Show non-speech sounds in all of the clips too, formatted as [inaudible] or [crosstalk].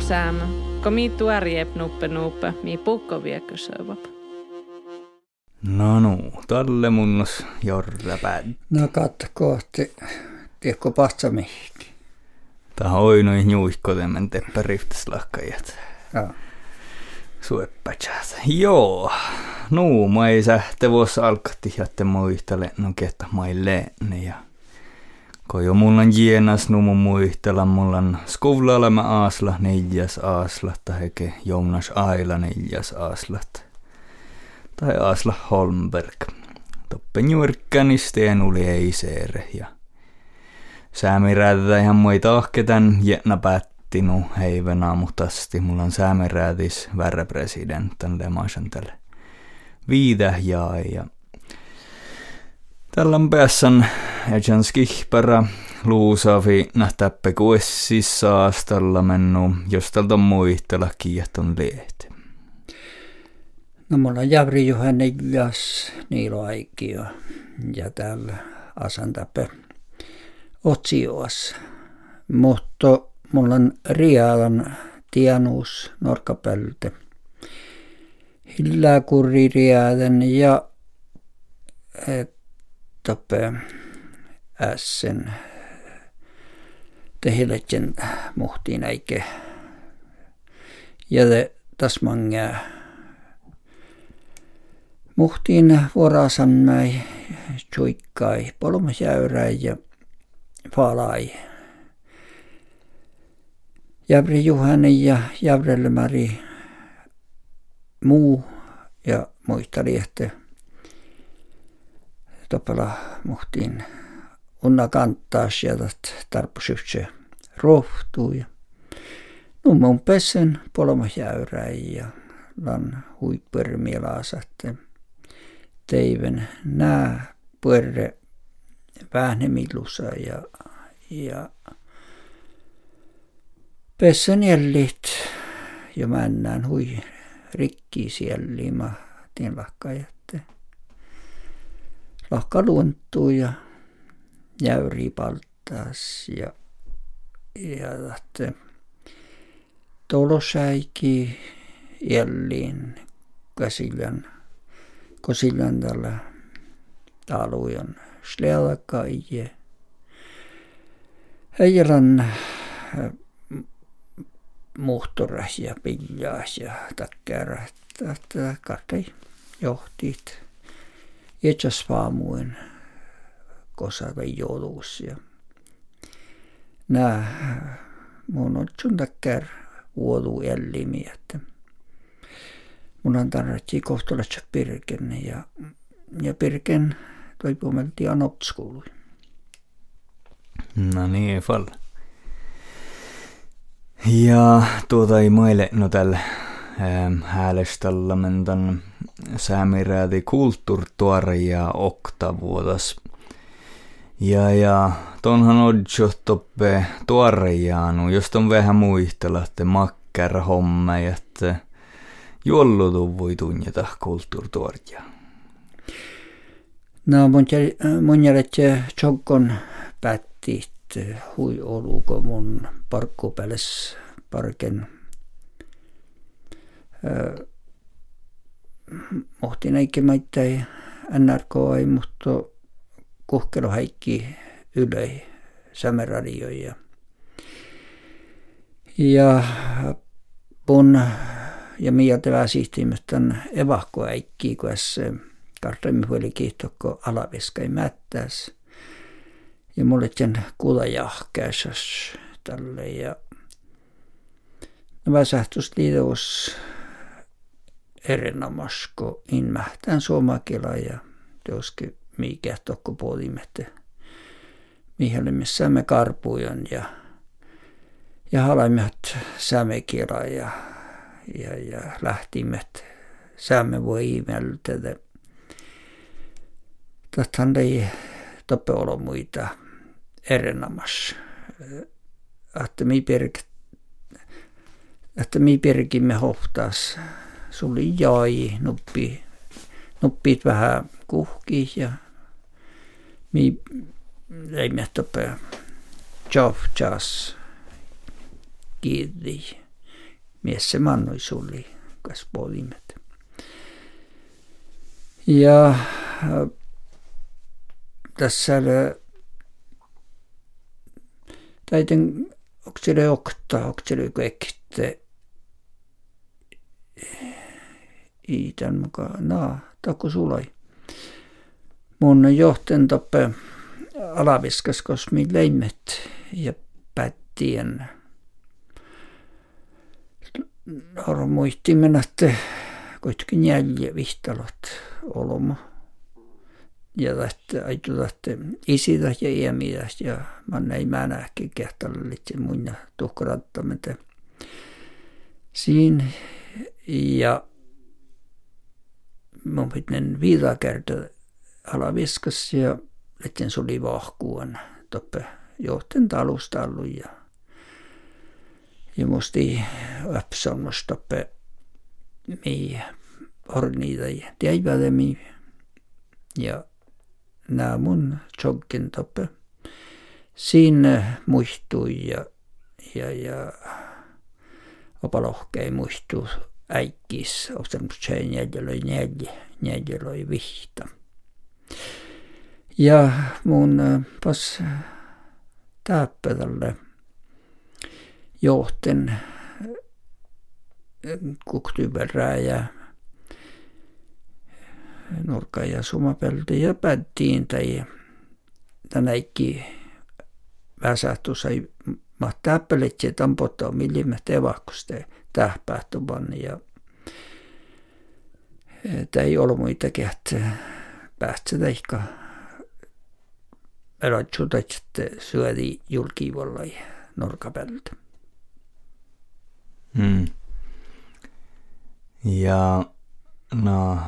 säämä, kun mi tuoriep nuppe nuppe, mi pukko viekö söövap. No no, talle munnos jorra päät. No katta kohti, tiedätkö pasta mihinkin. Tää oinoin juikko tämän teppäriftes lahkajat. Joo. Joo. No, mä ei sähte vuossa alkatti jätte muistele, no ketta maille ja Ko jo mulla on jienas numu muistella, mulla on skuvlalama aasla neljäs aasla, tai heke Jonas Aila neljäs aasla. Tai Aasla Holmberg. Toppe njurkkani steen uli ei seere ja Säämirädä ihan mui tahketan jätna päättinu heiven aamutasti. Mulla on säämirädis värrepresidentan lemasen tälle viidä ja ja Tällä on päässän Ejan skihpärä luusavi nähtäppe kuessissa astalla mennu, jos tältä muistella kiehton lehti. No mulla on Javri Juhani Jas Niilo Aikio ja täällä asan täppe otsioas. Mutta mulla on Rialan tianuus norkapölte. Hilläkurri Riaden ja et tappe ässen tehiletjen muhtiin äike. Ja tasmangia muhtiin vuorasanmäi tjuikkai polmasjäyräi ja falai. Jävri Juhani ja Jävrelmäri muu ja muista liehte topella muhtiin unna kantaa sieltä tarpusykse rohtuu ja nummon pesen polmasjäyräi ja lan huippermielasatte teiven nää puerre vähnemillussa ja, ja pessen jällit ja männään hui rikki siellä ma tien lahkajatte. Lahka luontuu ja jäyri paltaas ja, ja tahte tolosäiki jälliin käsilän, kosilän tällä talujon slelakaije. Heijalan muhtoras ja ja takkerat, että kaikki johtit. Etsas vaamuin kosava jouluus ja nää mun on takkär vuodu ellimi, että mun on tarvitsi kohtuullisesti pirken ja, ja pirken toipumelti anopskoului. No niin, fall. Ja tuota ei maille no tällä häälestalla mentan säämirädi kulttuurtuore ja oktavuotas. Ja, ja tonhan odjo toppe tuorejaanu, jos on vähän muistella, että makkar homma, että jollutu voi tunneta kulttuurtuorja. No mun, mun jälkeen Jonkon päätti, hui oluko mun parkkupäles parken mohti näikin maittai NRK ei, mutta kuhkelo haikki ylöi sämeradio ja pun ja mieltä vähän siihtiimystän evahkoäikkiä, kun se kartami huoli kiihtokko alaviskai mättäs. Ja mulle sen kulajahkäisas tälle ja nämä sähtus liitos erinomasko inmähtään suomakila ja teoski mikä tokko puolimette mihin me karpujan ja ja halaimet sämekila ja ja, ja lähtimet sämme voi imeltä Tähän ei toppe olla muita erinomas. Että mi pirk, että mi pirkimme. Suli jai nuppi, nuppit vähän kuhki ja mi ei toppe job jas kiinni. mies se mannoi sulli, kas polimet. Ja tässä taiten oksele okta, oksele kuekte mukaan, naa, takku sulai. Mun johten toppe alaviskas, kos mi leimet ja päättien. Noro muisti mennätte kuitenkin jälje vihtalot oloma ja tästä aitu tästä isitä ja iämiä ja man ei mä nähkin kehtalle litsi muina tuhkarattamete. Siin ja mun pitnen viida kerta alaviskas ja letten suli vahkuun toppe johten talustallu ja ja musti öpsonmus toppe mi orniita ja tiedä ja nämä mun joggen toppe. Siinä muistui ja, ja, ja opalohkei muistuu äikkis, osemuksen jäljellä neljä, jäljellä vihta. Ja mun pas täppätälle johten kuktyberää ja nurkka ja sumapelti ja päättiin tai tänäikki väsähtu sai mahtaa pelitsi tampottaa millimät evakkuste tähpähtuvan ja tämä ei ollut muita kehtä päästä teikka elatsuudet syödi julkivalla ja nurkapelti. Hmm. Ja No,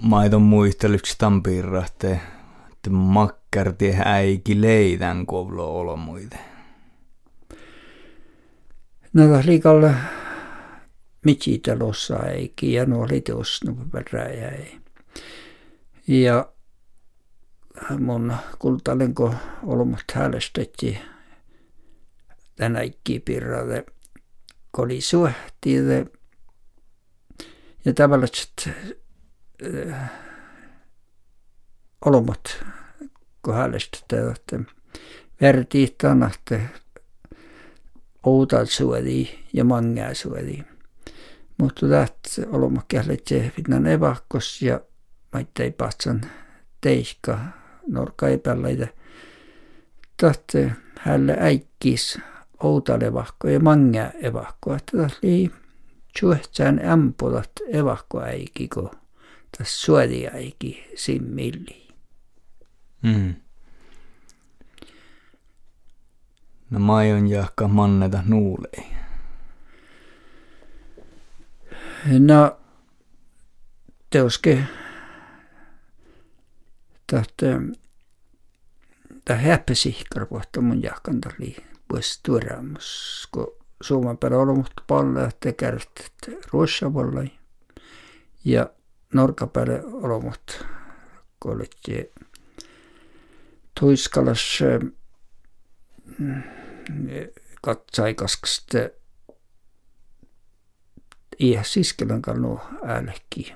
maidon muisteluksi tampirra, että, että makkarti äiki leidän kovlo olomuite. No, liikalle lossa äiki ja no oli teosnu ei. Ja mun kultalenko olomut häälestetti tänä ikkipirralle, kun oli suhtiille ja tavalliset äh, olomat kohdallista, että verti tanahte outal suodi ja mangaa suodi. Mutta täht oloma kähletse vidnan evakkos ja ei patsan teikka norka epäläitä. Tahte hälle äikkis outalevakko ja mangaa evakko. Että oli Tjuhtsään ämpulat evakkoäiki, kun tässä suodiäiki simmilli. Mm. No maion jahka manneta nuulei. No, teoske tahte ta häppäsihkar kohta mun jahkan tali puhes tuoreamus, kun Suomen ollut palle tekärät ruossavallai ja norkapäälle olomut kolletti tuiskalas mm, iä siskelän kannu äälekki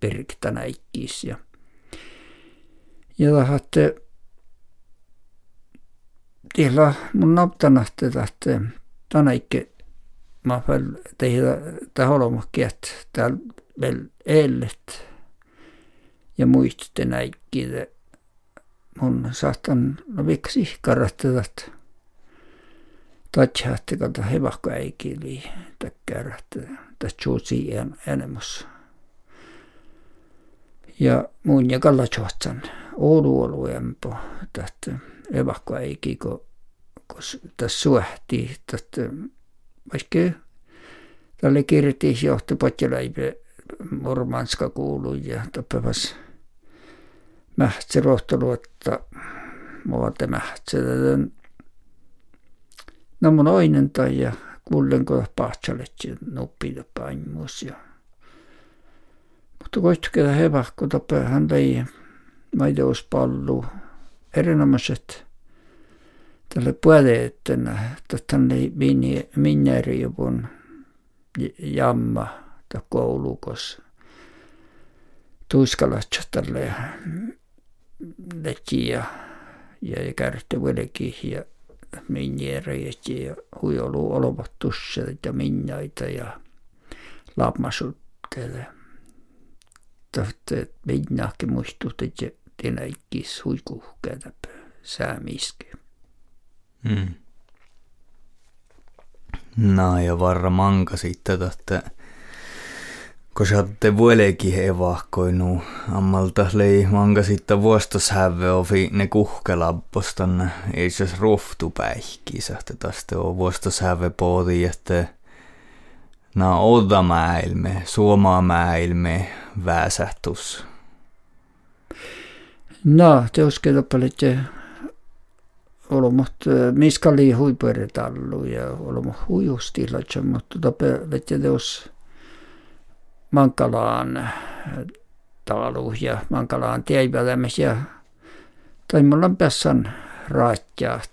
perktänä ikkis ja ja tahatte tihla mun naptanahte tahte tänäikki mä väl tehdä taholomaki, että täällä vielä eilet ja muistitte näikki, mun saattan no viksi karrattaa, että tatsahti kalta hevakka äikili täkkäärähtä tästä suutsi enemmän. Ja mun ja kalla tjohtsan Oulu tästä evakko äikki, kun tässä suhti, että vaikka tälle kirjoitti johti potjaläipä Murmanska kuului ja tappas mähtsä rohtelu, että muuta mähtsä. No mun oinen tai ja kuulen kun pahtsalet nuppida paimus ja mutta koitkeda hevakko tappa hän lei maidospallu erinomaiset tälle puoleettena tänne minne jopun jamma ta koulukos tuiskalatsattalle leki ja ja kärte vieläkin ja minjereet ja huijolu olevat tusseet ja minjaita ja lammasutteelle. Tahte minnakin muistut, että tenäikkis huikuhkeita säämiski. Mm. No ja varra manka sitten, että olette vuolekin evahkoinu, ammalta lei manka sitten vuostoshäve ofi ne kuhkelappostan ei se ruftu päihki, sahte tästä on vuostoshäve poodi, että na odamäilme, suomamäilme väsähtus. No, te uskelepalit olemat miskali huipueritallu ja olemat huijustilat, mutta tape lette teos Mankalaan talu ja Mankalaan tiepälämäs ja mulla pessan raatjaat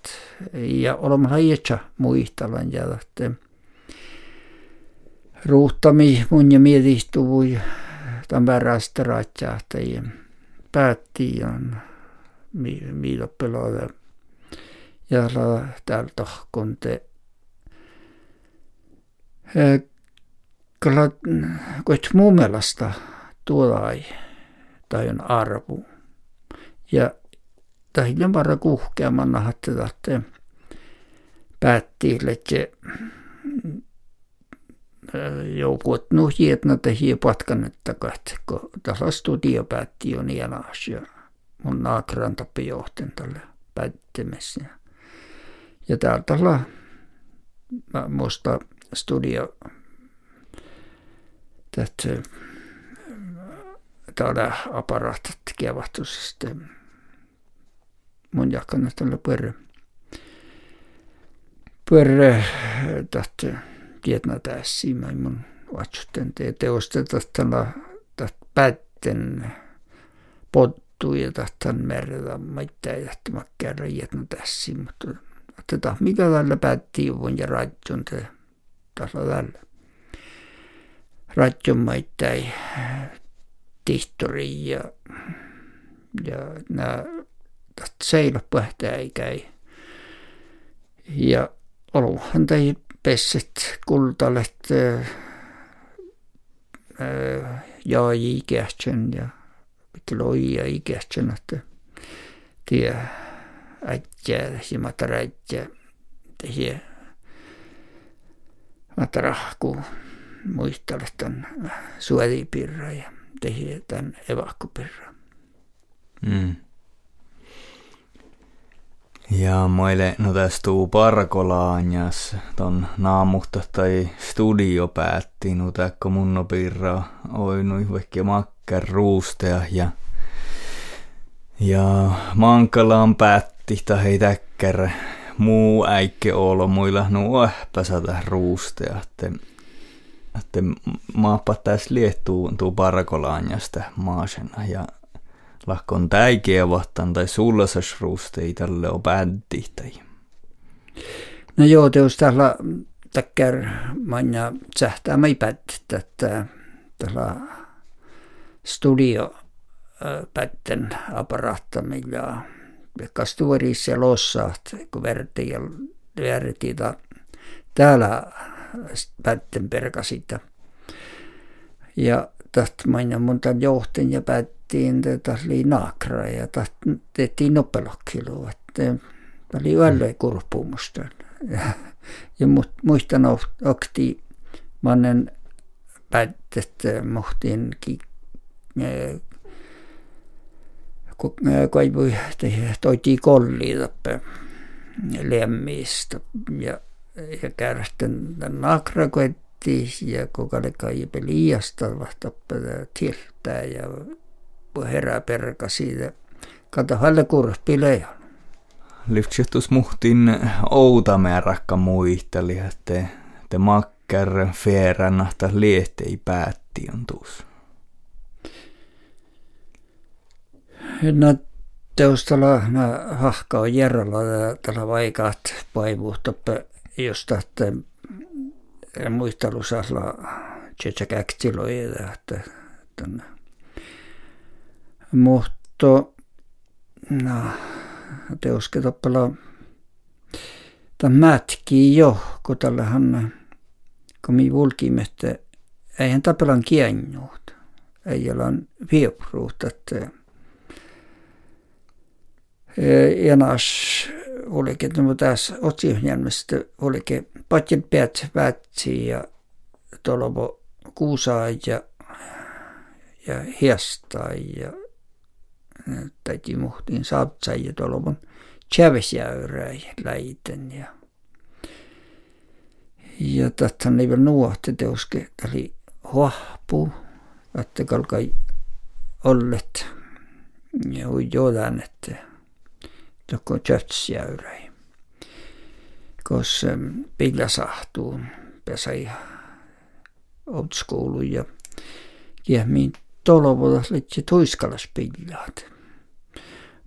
ja olemassa iätsä muistalan ja että ruuhtami mun ja mietistuvui tämän väärästä raatjaat ja päätti ja miiloppelaalle ja täällä tohkon te kyllä koit mun mielestä tuolla tai on arvu. Ja tähän varra kuhkeaman nahatte että päätti, että joukkuet nuhjietna tehi patkan, että tässä studio päätti jo niin ja mun naakran tappi johten tälle päättimessä. Ja täältä musta studio että täällä aparaattat kevahtus sitten mun jakana tällä pyörä. Pyörä tästä tietnä tässä mä mun vatsutten te teosta tästä päätten pottu ja tästä merellä maittaa ja tästä mä kerran jätnä tässä mutta tätä mitä tällä päätti ja raitsun te tässä tällä ratjomaittain tihtori ja, ja nämä seilapähtäikäi. Ja olohan tai pesset kultalet ja ikähtsän ja loija ikähtsän, että tie äijää, simata räijää, tehiä matarahkuun muistella tämän suolipirran ja tehdä tämän evakkopirran. Mm. Ja meille no tästä tuu parkolaanjas ton naamuhta tai studio päätti no täkkö mun pirra oinu vaikka makker ruustea ja ja Mankalaan päätti tai hei täkkär muu äikke olo muilla nuo ähpäsätä ruustea, että että maappa tässä liettuu tuu parkolaanjasta maasena ja lahkon täikeä tai sullasas ruustei tälle on tai. No joo, teos tällä takkar manja sähtää mai päättä, että tällä studio päätten kastuvarissa ja lossaat, kun verti ja verti täällä päätten perkasita. Ja tästä maina monta johten ja päättiin, että oli naakra ja tehtiin nopelokkilua. Tämä oli yöllä kurppuumusta. Ja, ja muistan okti mannen päättet mohtiin kaivui toitiin kolli tappe lemmiistä ja ja kärsten nakra koetti ja kokalle kaipe liiasta vahtappaa tiltää ja herää perka siitä. Kato halle kurppileja. Lyftsihtus muhtin outa rakka muisteli, että te makker fierannahta liettei päätti on tuus. No teostalla hahka on järjellä tällä vaikaat paivuutta jos tahte muistelusasla tsetsa käktiloida, että. Mutta no, teoske toppela tämä mätki jo, kun tällähän kun mi vulkimette, eihän tapelan kiennuut, ei ole viepruut, että enas olikin, no tässä otsihjelmasta olikin patjel päät vätsi ja tolvo kuusaa ja, ja hiestaa ja täti muhtiin saatsa ja tolvon tjävesjäyrää läiten ja ja tätä ei vielä nuohti teuske, oli huahpu, että kalkai ollet ja jodan, että joko tjötsjäyräi. Kos pillä sahtuu, pesai old school ja kiehmiin tolovoda litsi tuiskalas pillaat.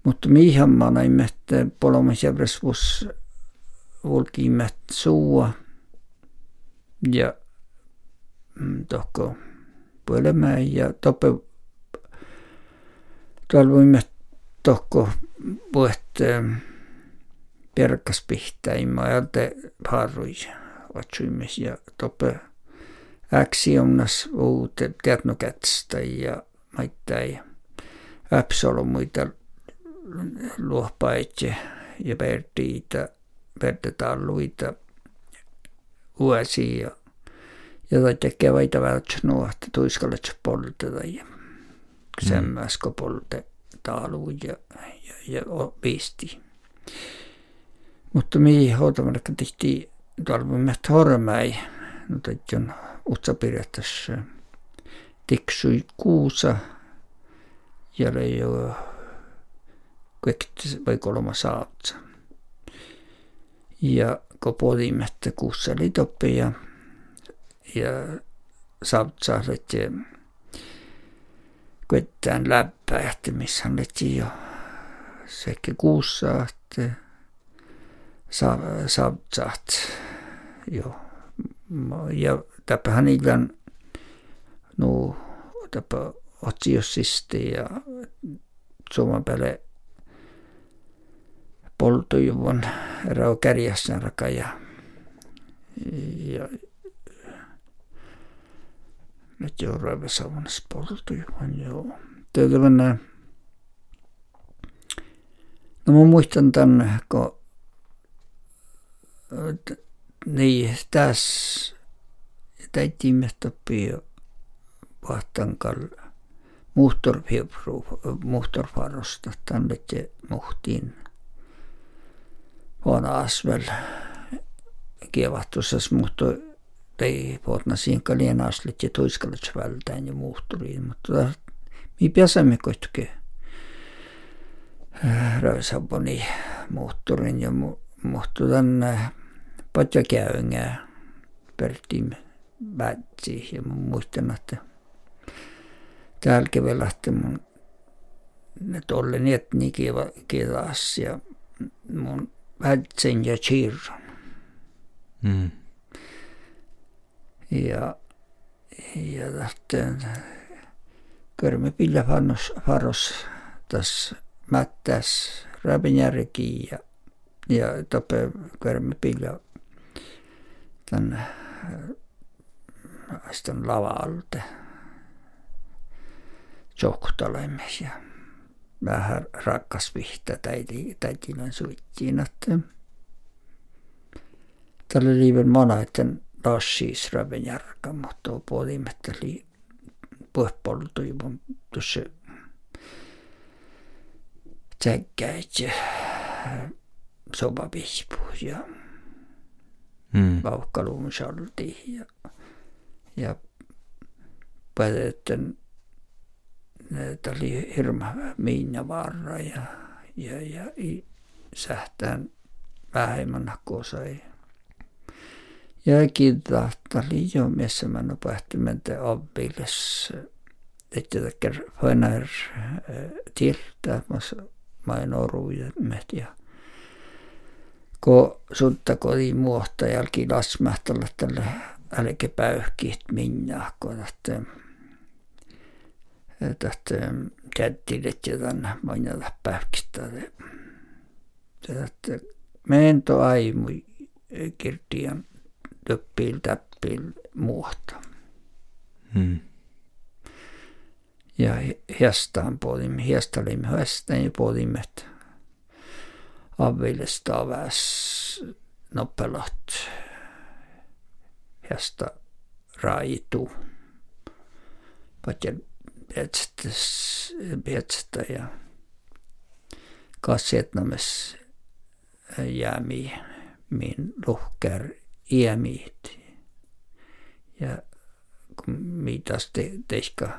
Mutta mihin mä näin, että polomasjärjesvus volkiimet suua ja mm, tohko puolemäen ja toppe talvoimme tohko vuotta ähm, perkas pihtä imajalta harrui vatsuimis ja tope äksiomnas uute teatnokätstä ja maittai äpsolo muita luopaitse ja pertiitä pertetalluita uusia ja tai tekee vaita välttämättä nuohta tuiskalle polteta ja mm. semmäsko 100-luvun ja, ja, ja opisti. Mutta mihin hoitamallekin tehtiin talvimmat hormäi, mutta no on utsapirjattas tiksui kuusa ja leijo kaikki vai kolma saavutsa. Ja kun puolimättä kuussa litoppi ja, ja saavutsa kuitenkin läppää, että missä hän leti jo sekä kuussa, että sautsaht jo. Ja täpähän illan no täpä otsiossisti ja Suomen päälle poltujuvon rao kärjässän raka ja, ja nyt jo raivasavunnassa poltujuvon joo. Täytyy No mä muistan tämän, kun niin tässä täytimme toppia vahtankal muhtorfarosta tänne muhtiin on asvel kievahtussas muhto tei potna siinka lien aslit ja tuiskalits vältään ja muhturiin, mutta mi pääsemme koitke röysaboni muhturin ja tänne patja käyngää pertiin vätsi ja mun muistan, että täällä kevälähti mun ne tolle niin, kiva kiitos ja mun vältsin ja chirron. Mm. Ja, ja tähten körme pillä faros, tässä mättäs Rabinjärki ja, ja tope körme pillä tän sitten lava-alte johtalemme ja vähän rakkas vihta täitilän suittiin, että tällä liiven mana, että lassis raven järkä, mutta puolimme, että li puhepoltu juvun tuossa tsäkkäit ja sobapihpu ja mm. vauhkaluun ja, ja päätettiin Tämä oli hirma miinavaara ja, ja, ja sähtään vähemmän sai. Jo missä mä nopehtimente oppilis. Että tekker fönär tiltä, mä en oruudet ja ko sutta kodi muohta jälki lasmähtällä tälle älke päyhkiit minna, kun että että kättilet ja tänne mainita päyhkistä. Että mento aimu kirtian töppil täppil muuta. Hmm. Ja hiestaan hiestaan ja puolimme, että avvilista väs nopelat hiesta raitu. Patjan pietstä ja kassetnames jäämi min luhkär iämiit. Ja kun mitäs te, teiska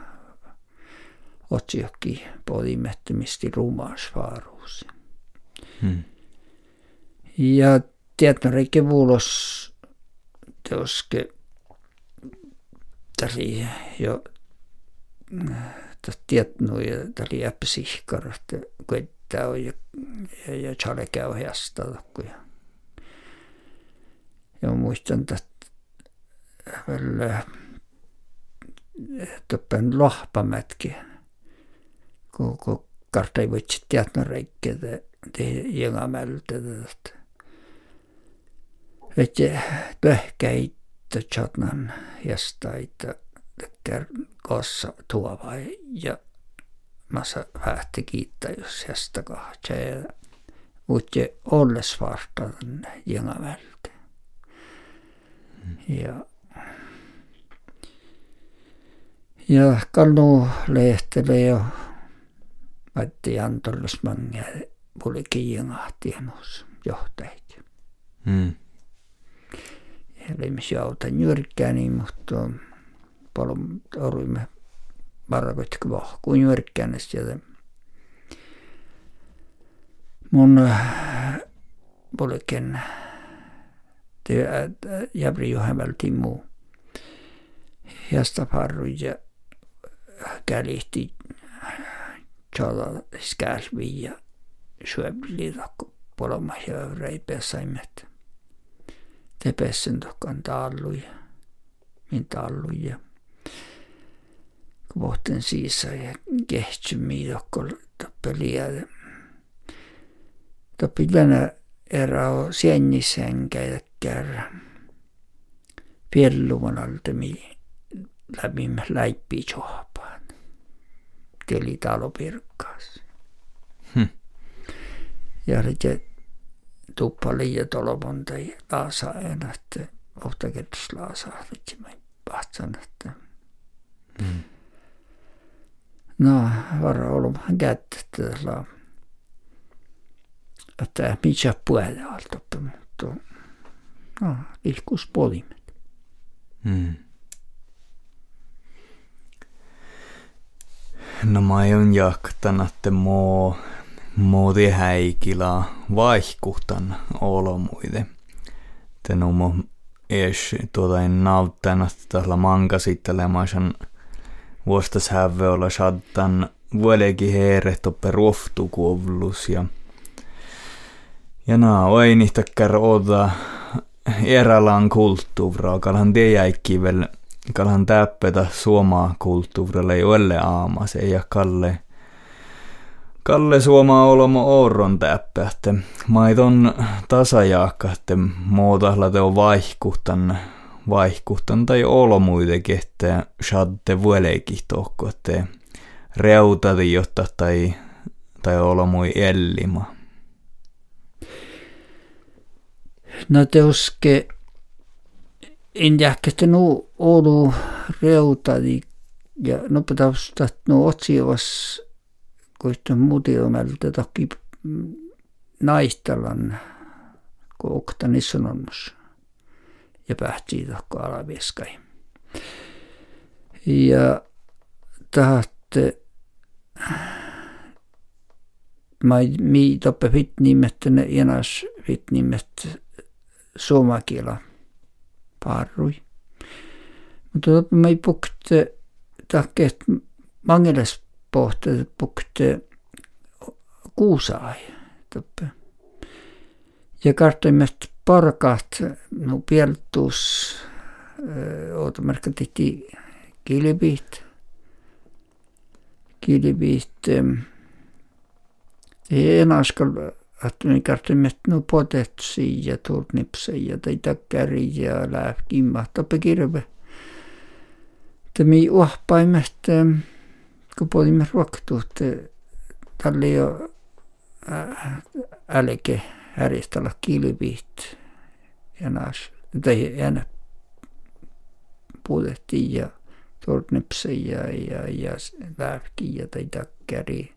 otsiokki podimettömisti rumaasvaaruus. Hmm. Ja tiedätkö, vuulos teoske täli jo tietnu ja täli äppsihkar, että kuittaa on ja, ja, ja chale käy heasta. Ja, ja ma muistan, et veel, et õppen lahpamätki, kun, kun kartai võtsid teadma reikke te, te jõgamäel teda. et töhkäid tjatnan jästaid teker kossa tuova ja massa vähti kiitta jos jästakaa. Se uutje olles vastaan jõgamäel. Ja ja kallu lehtele jo Matti Antolles mangia puolikin jengahtienuus johtajat. Mm olemme auta nyrkkää niin, mutta paljon olimme varkoitko vahkuun nyrkkään sieltä. Mun polken te jäbri johemmäl Timmu parru ja kälihti tjala skälvi ja syöbli takko poloma ja reipääsaimet tepessen tokkan tallui, min tallui ja siisa ja kehtsymi tokko tappelia. Tappi tänä erä on ja kärä. Pielluvan altemi läpi läippi johpaan. Teli talo pirkkaas. Hm. Ja se tuppa liian tolmonta ja laasa että ohta kertas laasa että mä pahtsan että mm. no vara ollut kättä tällä että mitä puolella alta mutta no liikkuus polimet mm. No mä oon jaktanut, että moo muoti häikilä vaihkuhtan olomuide. Tenumo es tuota en nauttanut tällä mankasittelemaan vuostas häve olla shaddan vuolegi heere toppe roftukuovlus ja ja naa nihtäkkär oda erälan kulttuuraa, kalhan jäikki vel kalhan täppetä suomaa kulttuurille ole aamas, ei ja kalle – Kalle Suoma olomo orron täppähte. Maiton tasajaakkatte muutahla teo vaihkuhtan, vaihkuhtan tai olomuite kehtä shadde vueleiki tohko, että reutati jotta tai, tai olomui ellima. No teuske en jähkästä nu olu reutati ja no pitäisi no otsiivas kuitenkin mutilmelta toki naistelan kun oktani sanonnos ja pähtii tokko alavieskai. Ja tahatte mä mi toppe fit nimet ne enas fit nimet soome keele parui. Mutta me ei puhuta tahkeet mangeles pohta, eh, puhuta eh, kuusaa. Ja kartoimet parkat, no pieltus, eh, ootamerkka tehti kilpit, kilpit, ei enää att me kartumme no potetsi ja turnipsi ja tai takkari ja läheb kimmahtab kirve. Ta mi uhpaimet, kun polimme ruoktuut, talle jo älke härjestalla kilpiit ja naas, tai enää puutettiin ja turnipsi ja, ja, ja lähki ja tai takkari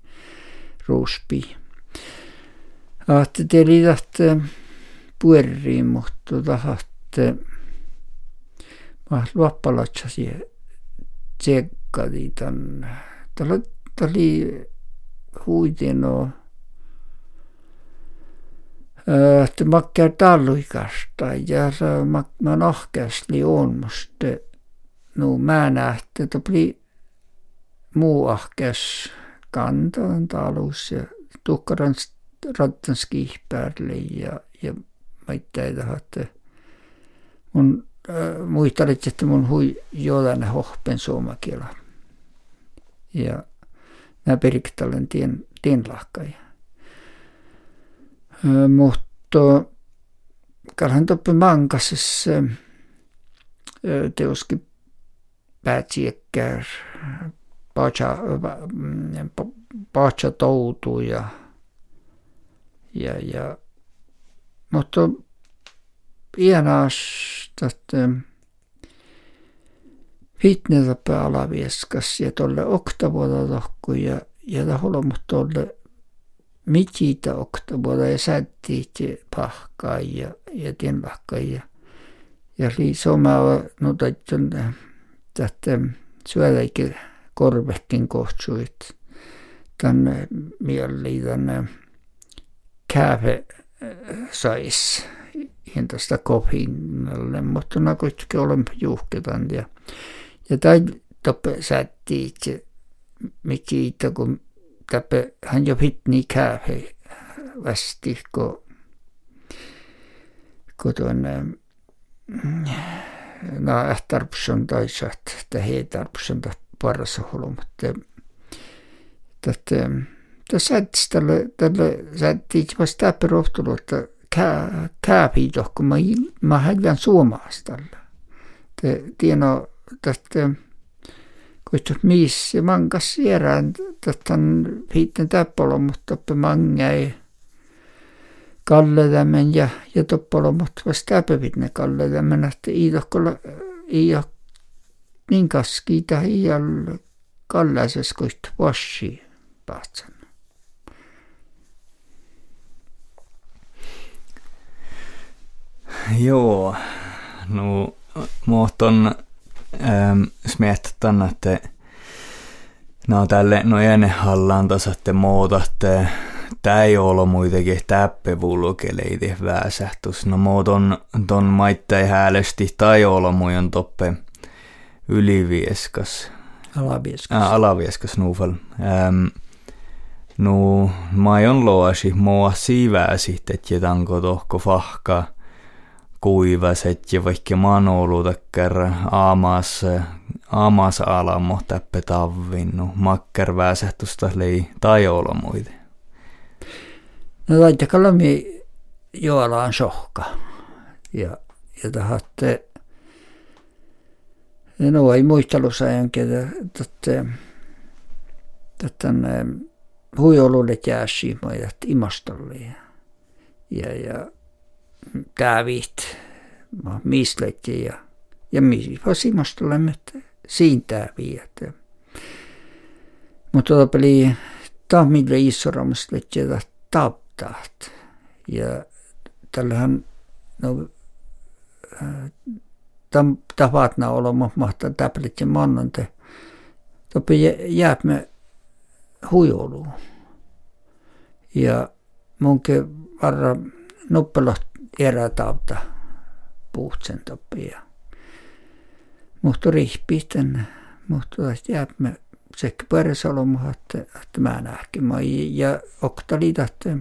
ruuspi. Ahti teli tahte puerriin, mutta tahatte mä luoppalatsasi tsekkadi tän. Tällä oli huitino että makkar talluikasta ja se mä nahkeasti on musta no mä nähti, että oli muu ahkes kantaan talus ja tukkaran rattan skihpäälle ja, ja ei että mun äh, muistelit, että mun hui jollain hohpen suomakiela. Ja mä periktalen tien, tien lahkaja. Äh, mutta kalhan toppi mankasessa äh, teoski päätsiekkär, pacha, pacha toutu ja ja, ja. Mutta ienas tästä fitnessapä alavieskas ja tolle oktavuoda tohku ja ja taholomut tolle mititä oktavuoda ja sättiit pahkaa ja ja tienlahkaa ja ja lii soma no taitton tästä syödäikin korvehkin kohtsuit tänne mieli tänne kääve sais hintasta kopinnalle, mutta na kuitenkin olen juhketan ja ja tai toppe sätti itse miksi itse kun tappe hän jo pitni kääve västi kun kun tuonne no ähtarpson toisaalta että he tarpson parassa mutta että tässä tälle tälle sätti vasta perustelu että kää kääpiito kun mä mä hävän suomaastalla tieno tästä kuitenkin missä mankas sierään tästä hiitten täppolo mutta mangai kallelämmen ja ja toppolo mutta vasta päivit ne kallelämmen että iidokolla ei niin kaskiita ei ole kallasessa kuin vashi pahtsan. Joo, no muhton ähm, smiettän, että no tälle no ennen hallaan tasatte muutatte Tää ei ole muitakin täppevulkeleiti väsähtus. No muuton ton maittai häälesti tai olla mujon toppe ylivieskas. Alavieskas. Äh, alavieskas nuufal. Ähm, no, mä on loasi mua siivää sitten, että jätanko tohko fahkaa kuivaset ja vaikka manoulutakkar aamas, aamas alamo täppe tavvinnu, makkar väsähtusta lei tai muita. No laitakalla mi joalaan sohka. Ja, ja tahatte, no ei muistelussa enkä, että tätä huijolulle jääsi, mä imastolle. Ja, ja kävit misletti ja, ja missä olemme, että siitä viitä. Mutta oli tahmille isoramasta että taptaat. Ja tällähän no, tam, tavat na olema mahtaa täplit ja mannante. Topi jääp me huijoluun. Ja munke varra noppeloht erätauta puhtsen topia. Mutta rihpiten, mutta jäämme sekä peräsolomu, että, että mä nähkin. Ja okta liitatte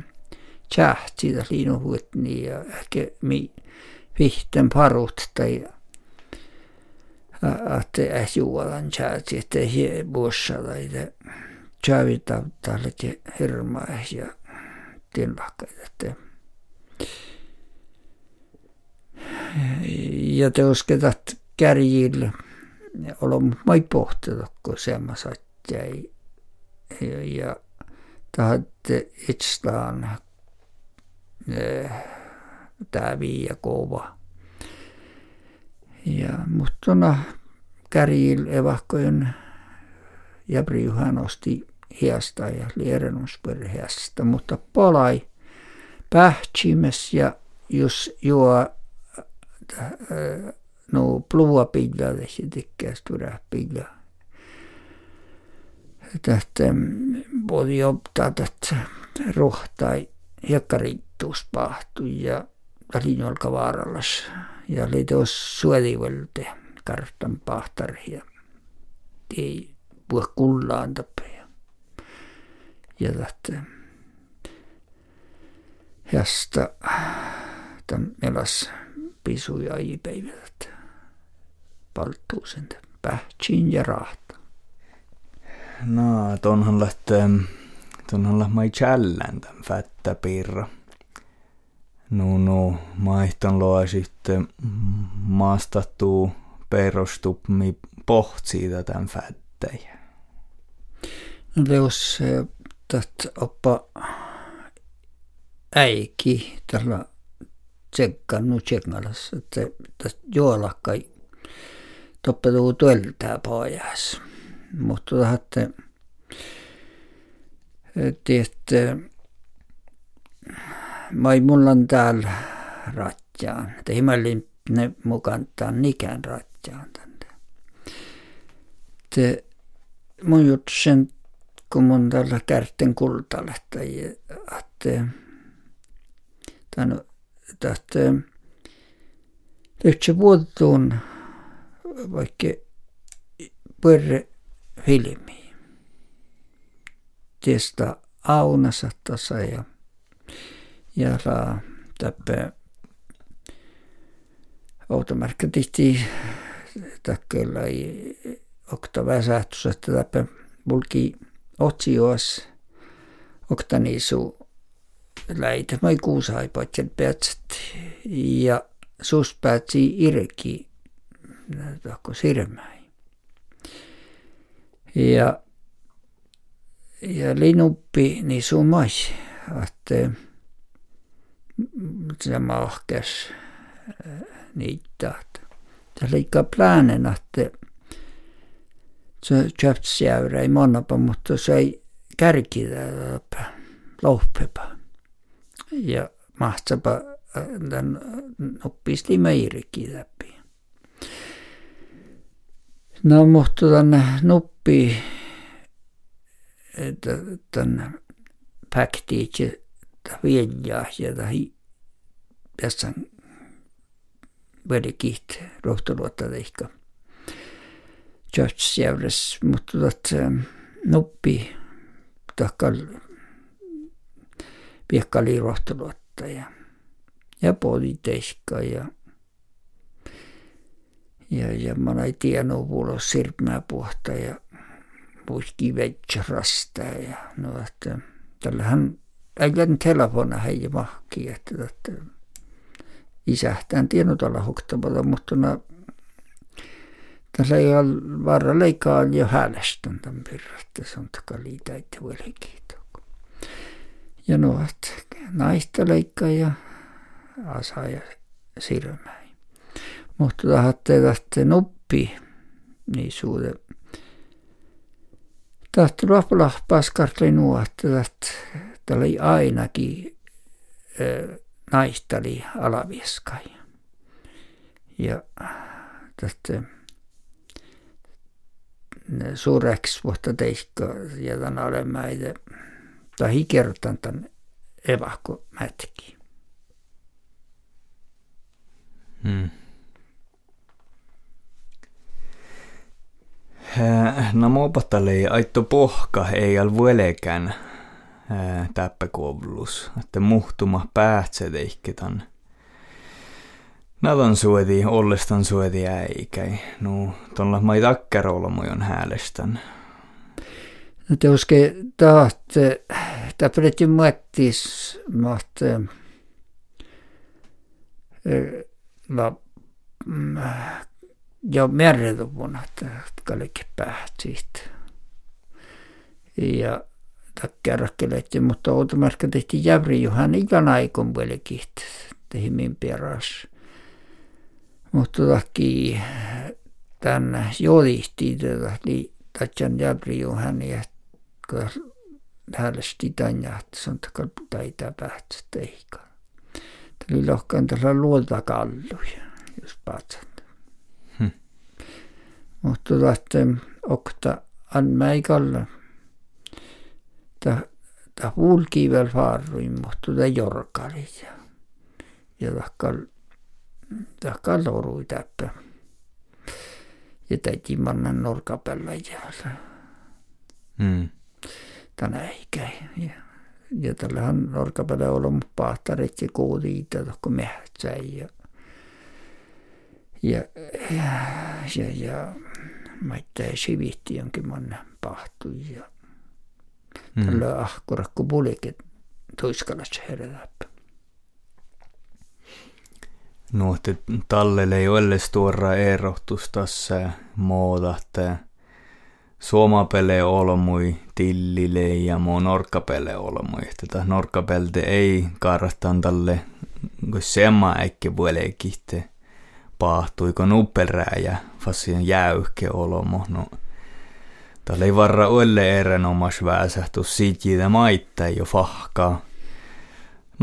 tjäht siitä liinuhuit niin ja ehkä mi vihten parut tai att ei juodan chaati, että ei vuossalla, että chaavita tälle hirmaa ja tilakkaita, että ja te osketat kärjillä olla mai pohtella, kun semmoista jäi. Ja, ja tahatte itsestään tämä viiä kova. Ja muttona kärjillä evakkojen ja Briuhan osti hiasta ja lierenusperheestä, mutta palai pähtsimes ja jos juo no plua pidlalle se tekee stora pidla. Tästä voi optaa tästä rohtai hiekkarittuus pahtu ja talin olka vaarallas ja oli tuossa suolivelte kartan pahtarhi ja ei puhe kullaan tapeja. Ja tästä hästä tämän melas pisuja ipäivät palttuusen pähtsiin ja rahta. No, tonhan lähtee, tonhan lähtee challän tämän fättäpirra. No, no, maihtan loa sitten maastattuu perustup mi siitä tämän fättäjä. No, jos tät oppa äiki tällä tsekkannut tsekkalassa, että tästä juolakkai toppetuu tueltää pojas. Mutta tahatte tietää, mai mulla on täällä ratjaan. Että himmellin ne mukaan tämän nikään ratjaan tänne. Te mun jutsen, kun mun tällä kärten kultalle, tai että tämän tästä lyhtsä vuotuun vaikka pörre filmi. Testa aunassa tasa ja ja täppä automerkka tihti takkella ei okta väsähtus, että täppä mulki otsioas läinud, ma ei kuusa ei potjanud peatselt. Ja suust pääsi irgi. Nagu sirme. ja, ja linnupi nii summas, et sama ahkes äh, niitä, että liikaa pläänen, että se tjöpsjäyrä ei mannapa, mutta se ei kärkitä lohpepa. Ja mahtsapa tämän oppisti meirikin läpi. No, mutta tänne nuppi tämän päktiitse viljaa ja tässä velikiht rohtoluotta teikka. Church mutta nuppi takkal piekkali rohtoluotta ja, ja politiikka ja ja, ja mä näin tiennyt sirpmää puhta ja puiski rasta ja no, että tällähän äijän telefona hei mahki, että, että isähtään tiennyt olla huktamalla, mutta no, tässä ei ole varra leikaa jo häälestön tämän että se on taka liitä, että voi Ja että naista leikkaa ja asa ja sirmää. Mutta tahatte tästä nuppi niin suure. Tahti loppuilla paskartli nuotta, että oli ainakin naista oli alavieskai. Ja tästä suureksi vuotta teikka ja tämän alemäide tai kertan tämän evakko mätki. Hmm. No mopattali aitto pohka ei al vuelekään täppäkovlus, että muhtuma päätse teikketan. Nadan suodi, ollestan suodi äikäi. No, tuolla mai takkerolla mujon häälestän. No teuske taht, ta preti muettis, maht, la, ja merreduvuna, että kallekin päät siitä. Ja takkerakkelehti, mutta outomarkka tehtiin jävri johan ikan aikon puolekin, tehimin perässä. Mutta takki tänne jodihti tätä, niin tatjan jävri johan ja häälesti että se on takal taita pähtsä teikka. Tämä oli lohkaan tällä luolta kalluja, jos patsat. Hmm. Mutta tahte okta anmäikalla. Ta, ta huulkiivel faarruin, mutta ta jorkalit ja, ja takkal tahkaa lorui täppä. Ja täytyy manna norkapella jäällä. Mm. Tänä eikä. Ja, ja tällähän on ollut pahtarit ja kuuliita, kun mehtsä ja ja, ja, ja, ja mä ettei sivitti jonkin manna pahtui ja mm. tällä ahkurakku pulikin herätäpä. No, että tallelle ei ole tuora erohtus tässä että suomapele olmui tillille ja muu norkkapele olmui. Että norkkapelte ei karrastan tälle, kun semma äikki vuolee kihte pahtuiko nuppelrää ja fassian jäyhke olomo. No, tällä ei varra ole erinomas väsähtus siitä maittaa jo fahkaa.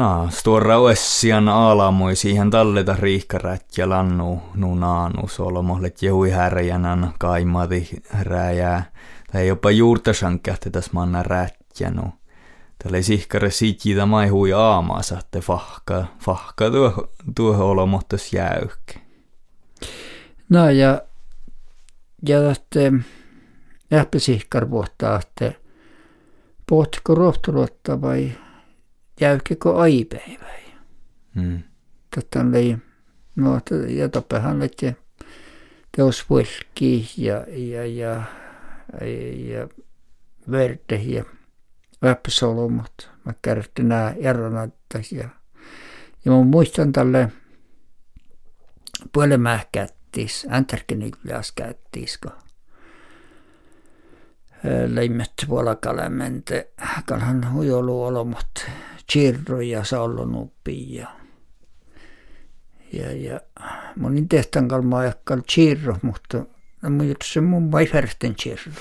No, stora oessian alamoi siihen talleta riihkarät ja lannu nu naanu solmohlet jehui härjänän kaimati rääjää. Tai jopa juurta sankähti tässä manna rätjänu. Tällä ei sihkare sitjitä maihui aamaa saatte fahka, fahka tuo, tuohon olomohtas jäykkä. No ja, ja tästä lähpisihkar vuottaa, että pohtiko rohtulottaa vai jäykikö aipäivä. Mm. Tätä oli, no, ja tapahan oli teos vuelki ja, ja, ja, ja, ja verte ja väppäsolomot. Mä kärtti nämä eronattas ja, ja mä muistan tälle puolemäh kättis, äntärkeni yläs kättis, kun leimet puolakalemente, kalhan hujolu olomot Chirro ja Sallonuppi ja, ja, ja mä olin tehtaan kalmaa Chirro, mutta no mun se mun vai färsten Chirro.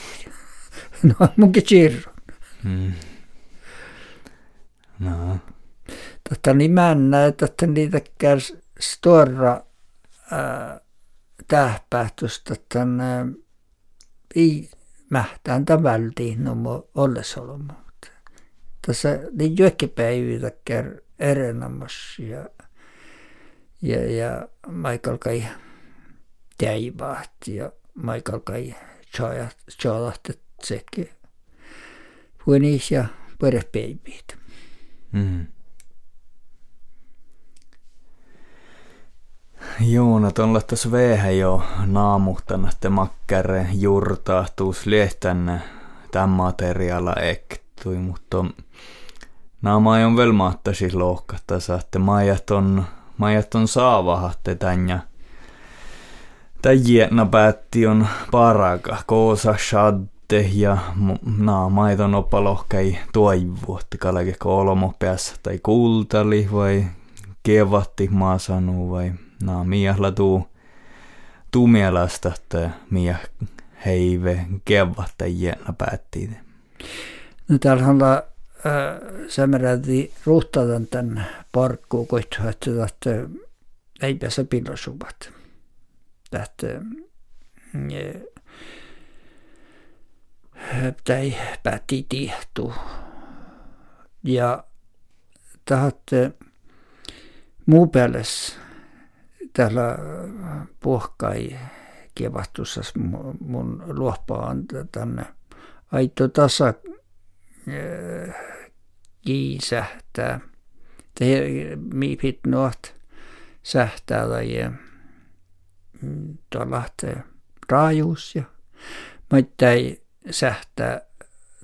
[laughs] no munkin Chirro. Hmm. No. Totta niin mä en näe, että niitä kärs stora tähpähtystä tänne ei mähtään tämän vältiin, no ollesolomaan tässä niin joikkipäiviltä erenamas ja, ja, ja Michael kai teivaat ja Michael kai tjaalahtet sekin puolis ja perhepäivät. Mm. Joo, no tuolla tuossa veehä jo naamuhtana, että makkare juurtahtuus liehtänne tämän materiaala ektui, mutta Nämä on vielä maattasi lohkata, että majat on, majat on saavahatte tän ja Täjienä päätti on paraka, koosa shadde ja naa maiton opalohkei toivu, että kalake kolmo päässä tai kultali vai kevatti maasanu vai naa miehla tuu mielestä, että mieh heive kevatta jäänä päätti. No täällä on sämärälti ruhtadan tämän parkkuun koittaa, että ei pääse pillosuvat. Tähtä tai päätti tihtuu. Ja tahatte muu päälles täällä puhkai kevahtussa mun luoppaan tänne aito tasa kiisähtää. Te mi pit nuot sähtää tai tuolla raajuus ja ei sähtää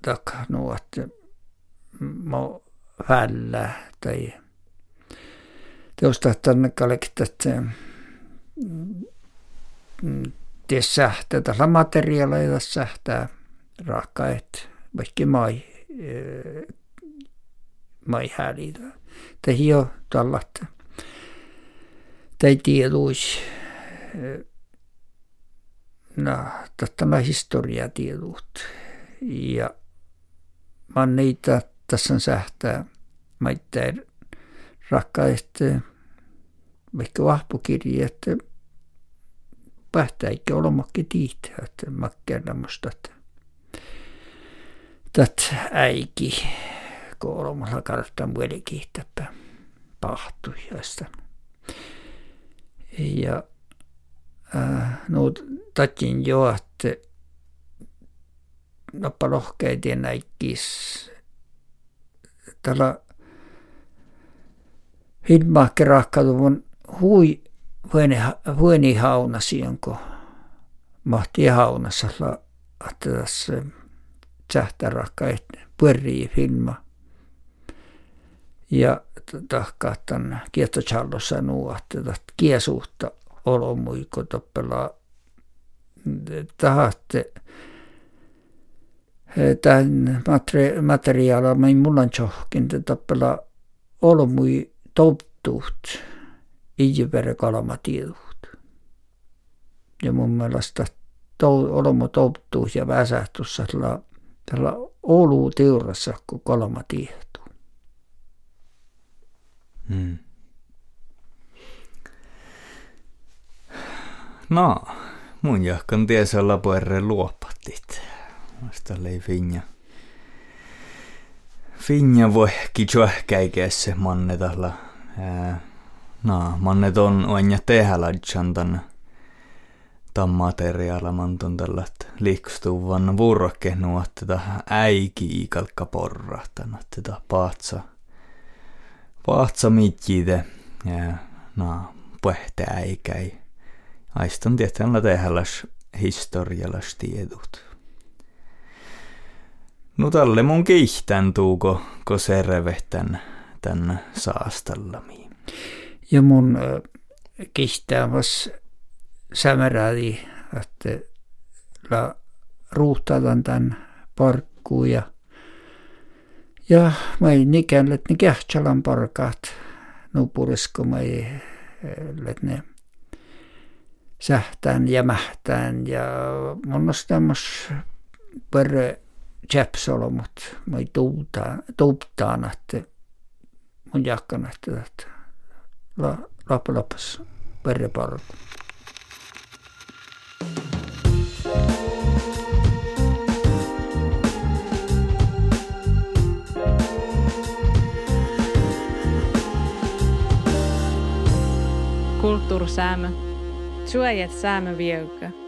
tak nuot mo vällä tai teosta tänne kalektat ties sähtää tällä materiaaleilla sähtää raakkaet vaikka mai mai häälitä. Tai jo tällaista. Tai tieduis. No, tämä historiatieduut. Ja mä niitä tässä sähtää maittain rakkaat vaikka vahpukirjat pähtäikö olemakki tiihtää, että mä kerran musta, että tät äiki kolmalla kartta muelikiihtäpä pahtujaista. Ja äh, no tatin jo, että noppa lohkeitien näikkis tällä rakkaduvun hui vueni haunasi, jonko mahti haunassa että tässä sähtärakka pyörii filma. Ja tahkaa tämän kiettochallossa nuo, että kiesuutta olomuiko toppelaa tahatte tämän materiaalia, mä mulla on johkin, että toppelaa olomui toptuut, iivere kalamatiedut. Ja mun mielestä olomu toptuus ja väsähtussa tällä Oulu teurassa, kun kalama tiehtuu. Hmm. No, mun jahkan tiesä puerre luopattit. Vasta lei finja. Finja voi kichua käikeessä mannetalla. No, mannet on oanja tehdä tänne tämän materiaalaman tällä liikstuvan vuorokke nuotteta äiki ikalkka porrahtana tätä paatsa. Paatsa mitjide ja na puhete äikäi. Aistan tietyllä tehdäläs historialas tiedut. No tälle mun kihtän tuuko, ko servehtän tän saastallami. Ja mun äh, kihtää vas sämärädi, että la ruuhtadan tämän parkkuun ja ja mä ei nikään, että ne kähtsälan parkaat nupurisko mä ei, että ne sähtään ja mähtään ja mun on tämmöis perre tjäpsolomut, mä ei tuuptaan, että mun jakkan, että la, loppujen lopuksi perre Kulttuursäämö. Suojat säämö vieukä.